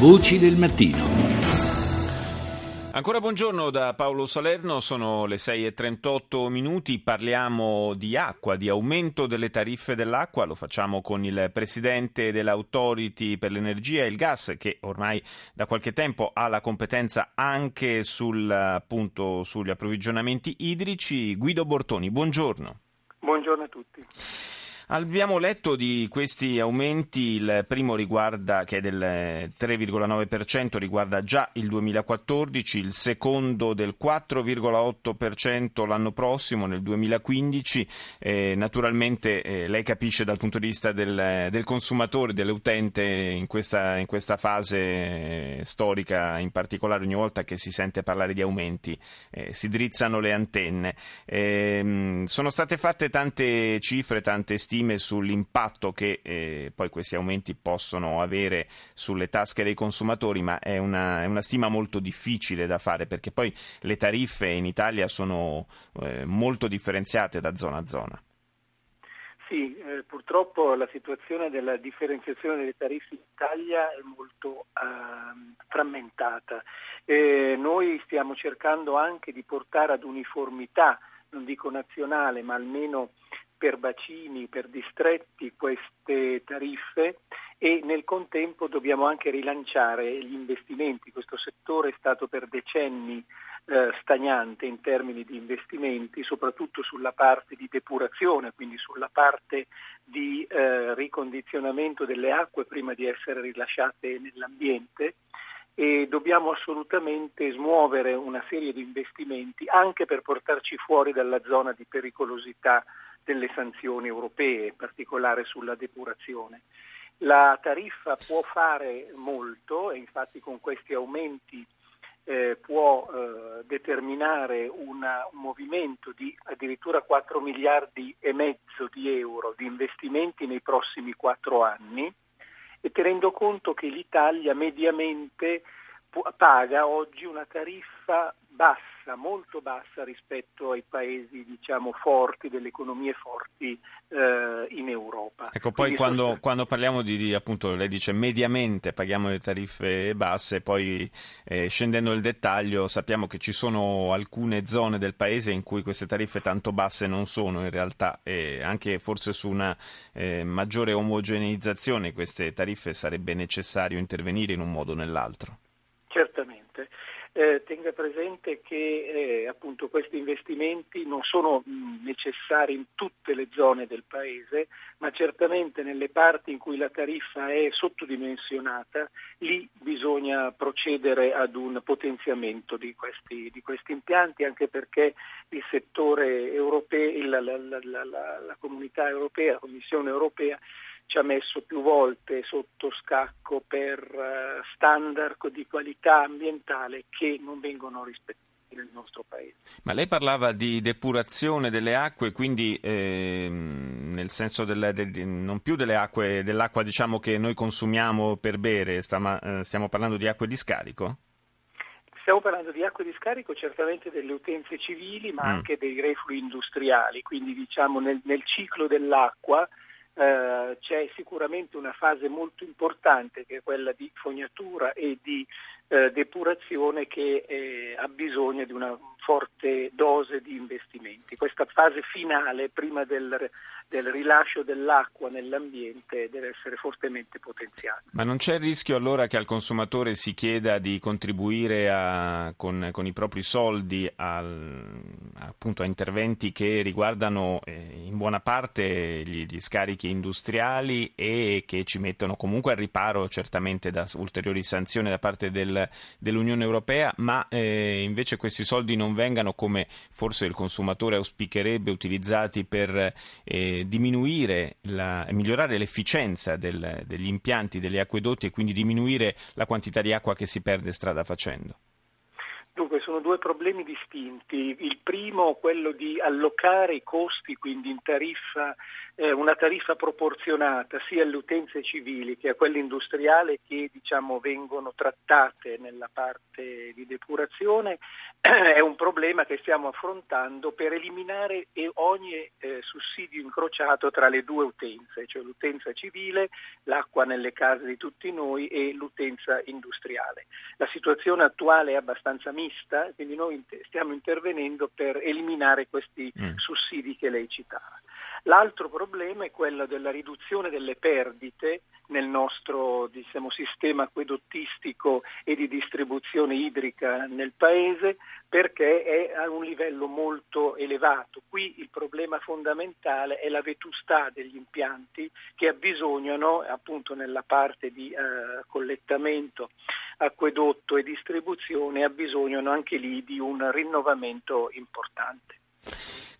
Voci del mattino. Ancora buongiorno da Paolo Salerno, sono le 6.38 minuti, parliamo di acqua, di aumento delle tariffe dell'acqua, lo facciamo con il presidente dell'Autority per l'energia e il gas che ormai da qualche tempo ha la competenza anche sul, appunto, sugli approvvigionamenti idrici, Guido Bortoni, buongiorno. Buongiorno a tutti. Abbiamo letto di questi aumenti, il primo riguarda, che è del 3,9%, riguarda già il 2014, il secondo del 4,8% l'anno prossimo, nel 2015. Eh, naturalmente eh, lei capisce dal punto di vista del, del consumatore, dell'utente in questa, in questa, fase storica, in particolare ogni volta che si sente parlare di aumenti, eh, si drizzano le antenne. Ehm, sono state fatte tante cifre, tante stime stime sull'impatto che eh, poi questi aumenti possono avere sulle tasche dei consumatori, ma è una, è una, stima molto difficile da fare perché poi le tariffe in Italia sono eh, molto differenziate da zona a zona. Sì, eh, purtroppo la situazione della differenziazione delle tariffe in Italia è molto uh, frammentata. noi stiamo cercando anche di portare ad uniformità, non dico nazionale, ma almeno per bacini, per distretti queste tariffe e nel contempo dobbiamo anche rilanciare gli investimenti. Questo settore è stato per decenni eh, stagnante in termini di investimenti, soprattutto sulla parte di depurazione, quindi sulla parte di eh, ricondizionamento delle acque prima di essere rilasciate nell'ambiente e dobbiamo assolutamente smuovere una serie di investimenti anche per portarci fuori dalla zona di pericolosità delle sanzioni europee, in particolare sulla depurazione. La tariffa può fare molto e infatti con questi aumenti eh, può eh, determinare una, un movimento di addirittura 4 miliardi e mezzo di euro di investimenti nei prossimi quattro anni e tenendo conto che l'Italia mediamente paga oggi una tariffa bassa, molto bassa rispetto ai paesi diciamo forti, delle economie forti eh, in Europa. Ecco, poi quando, sono... quando, parliamo di, di, appunto, lei dice mediamente paghiamo le tariffe basse, poi eh, scendendo nel dettaglio sappiamo che ci sono alcune zone del paese in cui queste tariffe tanto basse non sono in realtà e anche forse su una eh, maggiore omogeneizzazione queste tariffe sarebbe necessario intervenire in un modo o nell'altro. Eh, tenga presente che eh, appunto questi investimenti non sono necessari in tutte le zone del paese, ma certamente nelle parti in cui la tariffa è sottodimensionata, lì bisogna procedere ad un potenziamento di questi, di questi impianti, anche perché il settore europeo, la, la, la, la comunità europea, la Commissione europea ci ha messo più volte sotto scacco per uh, standard di qualità ambientale che non vengono rispettati nel nostro paese. Ma lei parlava di depurazione delle acque, quindi eh, nel senso del, del, non più delle acque, dell'acqua diciamo, che noi consumiamo per bere, stiamo, eh, stiamo parlando di acque di scarico? Stiamo parlando di acque di scarico certamente delle utenze civili ma mm. anche dei reflui industriali, quindi diciamo nel, nel ciclo dell'acqua eh, c'è sicuramente una fase molto importante che è quella di fognatura e di eh, depurazione che eh, ha bisogno di una forte dose di investimenti. Questa fase finale, prima del, del rilascio dell'acqua nell'ambiente, deve essere fortemente potenziata. Ma non c'è il rischio allora che al consumatore si chieda di contribuire a, con, con, i propri soldi al, appunto, a interventi che riguardano eh, in buona parte gli, gli scarichi industriali e che ci mettono comunque al riparo certamente da ulteriori sanzioni da parte del, dell'Unione Europea, ma eh, invece questi soldi non vengano, come forse il consumatore auspicherebbe, utilizzati per eh, diminuire la, migliorare l'efficienza del, degli impianti, degli acquedotti e quindi diminuire la quantità di acqua che si perde strada facendo? Dunque sono due problemi distinti. Il primo, quello di allocare i costi, quindi in tariffa, eh, una tariffa proporzionata sia alle utenze civili che a quelle industriali che diciamo, vengono trattate nella parte di depurazione, è un problema che stiamo affrontando per eliminare ogni eh, sussidio incrociato tra le due utenze, cioè l'utenza civile, l'acqua nelle case di tutti noi e l'utenza industriale. La situazione attuale è abbastanza mista, quindi noi stiamo intervenendo per eliminare questi mm. sussidi che lei citava. L'altro problema è quello della riduzione delle perdite nel nostro diciamo, sistema acquedottistico e di distribuzione idrica nel Paese perché è a un livello molto elevato. Qui il problema fondamentale è la vetustà degli impianti che abbisognano appunto nella parte di eh, collettamento, acquedotto e distribuzione abbisognano anche lì di un rinnovamento importante.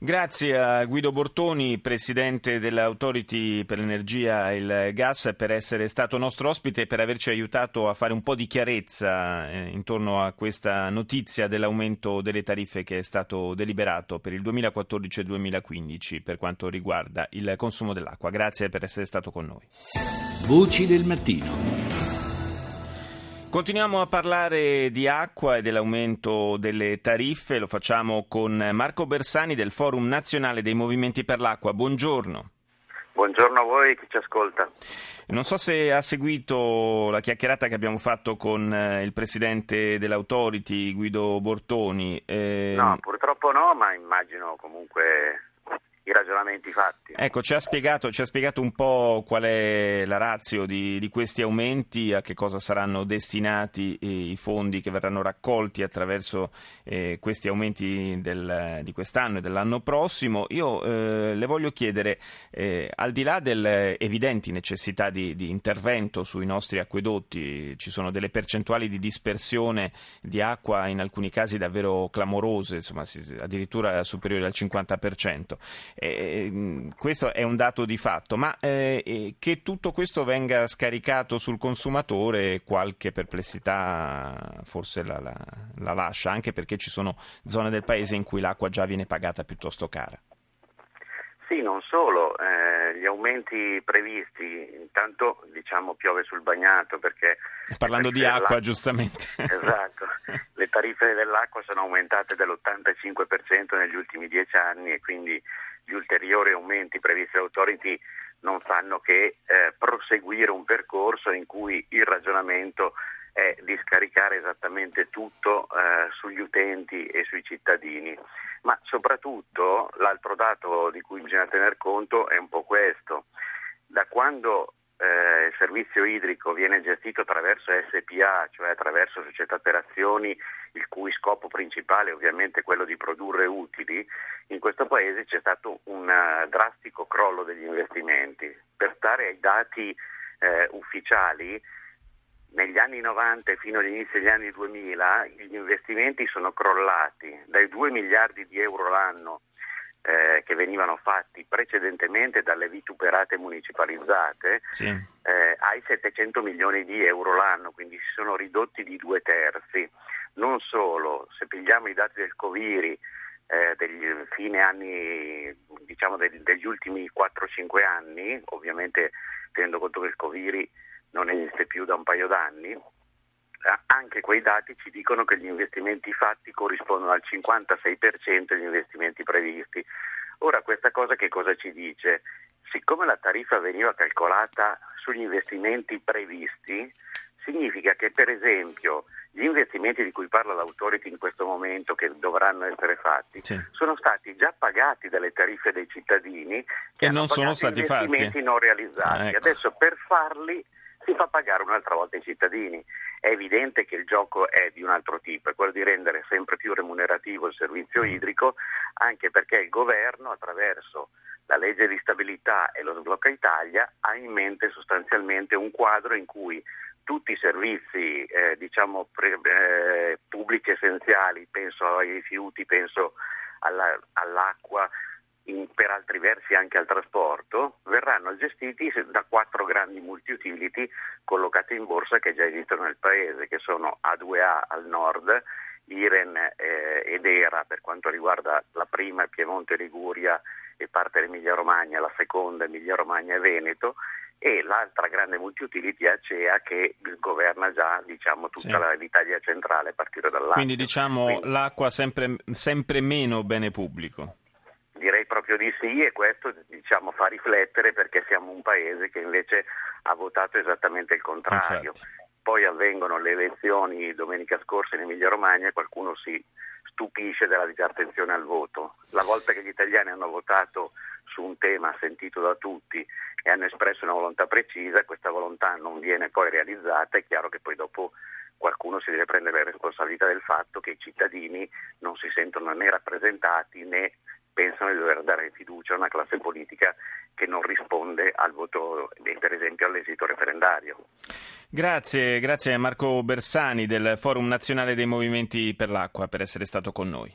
Grazie a Guido Bortoni, presidente dell'Autority per l'energia e il gas, per essere stato nostro ospite e per averci aiutato a fare un po' di chiarezza eh, intorno a questa notizia dell'aumento delle tariffe che è stato deliberato per il 2014 e 2015 per quanto riguarda il consumo dell'acqua. Grazie per essere stato con noi. Voci del mattino. Continuiamo a parlare di acqua e dell'aumento delle tariffe, lo facciamo con Marco Bersani del Forum Nazionale dei Movimenti per l'Acqua. Buongiorno. Buongiorno a voi chi ci ascolta. Non so se ha seguito la chiacchierata che abbiamo fatto con eh, il presidente dell'Autority Guido Bortoni. Eh... No, purtroppo no, ma immagino comunque i ragionamenti fatti. Ecco, ci ha, spiegato, ci ha spiegato, un po' qual è la razio di, di, questi aumenti, a che cosa saranno destinati i fondi che verranno raccolti attraverso eh, questi aumenti del, di quest'anno e dell'anno prossimo. Io eh, le voglio chiedere, eh, al di là delle evidenti necessità di, di intervento sui nostri acquedotti, ci sono delle percentuali di dispersione di acqua in alcuni casi davvero clamorose, insomma, addirittura superiori al 50%. Eh, questo è un dato di fatto, ma eh, che tutto questo venga scaricato sul consumatore qualche perplessità forse la, la, la lascia, anche perché ci sono zone del paese in cui l'acqua già viene pagata piuttosto cara. Sì, non solo, eh, gli aumenti previsti, intanto diciamo piove sul bagnato perché... Parlando di acqua, giustamente. Esatto, le tariffe dell'acqua sono aumentate dell'85% negli ultimi dieci anni e quindi gli ulteriori aumenti previsti dall'Autority non fanno che eh, proseguire un percorso in cui il ragionamento è di scaricare esattamente tutto eh, sugli utenti e sui cittadini. Ma soprattutto l'altro dato di cui bisogna tener conto è un po' questo. Da quando eh, il servizio idrico viene gestito attraverso SPA, cioè attraverso società per azioni, il cui scopo principale è ovviamente quello di produrre utili, in questo paese c'è stato un uh, drastico crollo degli investimenti. Per stare ai dati eh, ufficiali, negli anni 90 e fino all'inizio degli anni 2000 gli investimenti sono crollati dai 2 miliardi di euro l'anno eh, che venivano fatti precedentemente dalle vituperate municipalizzate sì. eh, ai 700 milioni di euro l'anno, quindi si sono ridotti di due terzi. Non solo, se pigliamo i dati del Coviri eh, degli fine anni, diciamo degli, degli ultimi 4-5 anni, ovviamente tenendo conto che il Coviri non esiste più da un paio d'anni, anche quei dati ci dicono che gli investimenti fatti corrispondono al 56% degli investimenti previsti. Ora questa cosa che cosa ci dice? Siccome la tariffa veniva calcolata sugli investimenti previsti, significa che per esempio gli investimenti di cui parla l'autority in questo momento che dovranno essere fatti sì. sono stati già pagati dalle tariffe dei cittadini e non sono stati investimenti fatti. non realizzati. Ah, ecco. Adesso per farli si fa pagare un'altra volta i cittadini. È evidente che il gioco è di un altro tipo, è quello di rendere sempre più remunerativo il servizio idrico, anche perché il governo attraverso la legge di stabilità e lo sblocca Italia ha in mente sostanzialmente un quadro in cui tutti i servizi eh, diciamo, pre, eh, pubblici essenziali, penso ai rifiuti, penso alla, all'acqua, in, per altri versi anche al trasporto, verranno gestiti da quattro grandi multi-utility collocate in borsa che già esistono nel paese, che sono A2A al nord, Iren eh, ed Era per quanto riguarda la prima Piemonte Liguria e parte dell'Emilia Romagna, la seconda Emilia Romagna e Veneto e l'altra grande multiutility Acea che governa già diciamo, tutta sì. l'Italia centrale a partire dall'acqua. Quindi diciamo Quindi, l'acqua sempre, sempre meno bene pubblico. Direi proprio di sì e questo diciamo, fa riflettere perché siamo un paese che invece ha votato esattamente il contrario. Infatti. Poi avvengono le elezioni domenica scorsa in Emilia Romagna e qualcuno si stupisce della disattenzione al voto. La volta che gli italiani hanno votato su un tema sentito da tutti e hanno espresso una volontà precisa, questa volontà non viene poi realizzata, è chiaro che poi dopo qualcuno si deve prendere la responsabilità del fatto che i cittadini non si sentono né rappresentati né pensano di dover dare fiducia a una classe politica che non risponde al voto, per esempio all'esito referendario. Grazie, grazie a Marco Bersani del Forum Nazionale dei Movimenti per l'Acqua per essere stato con noi.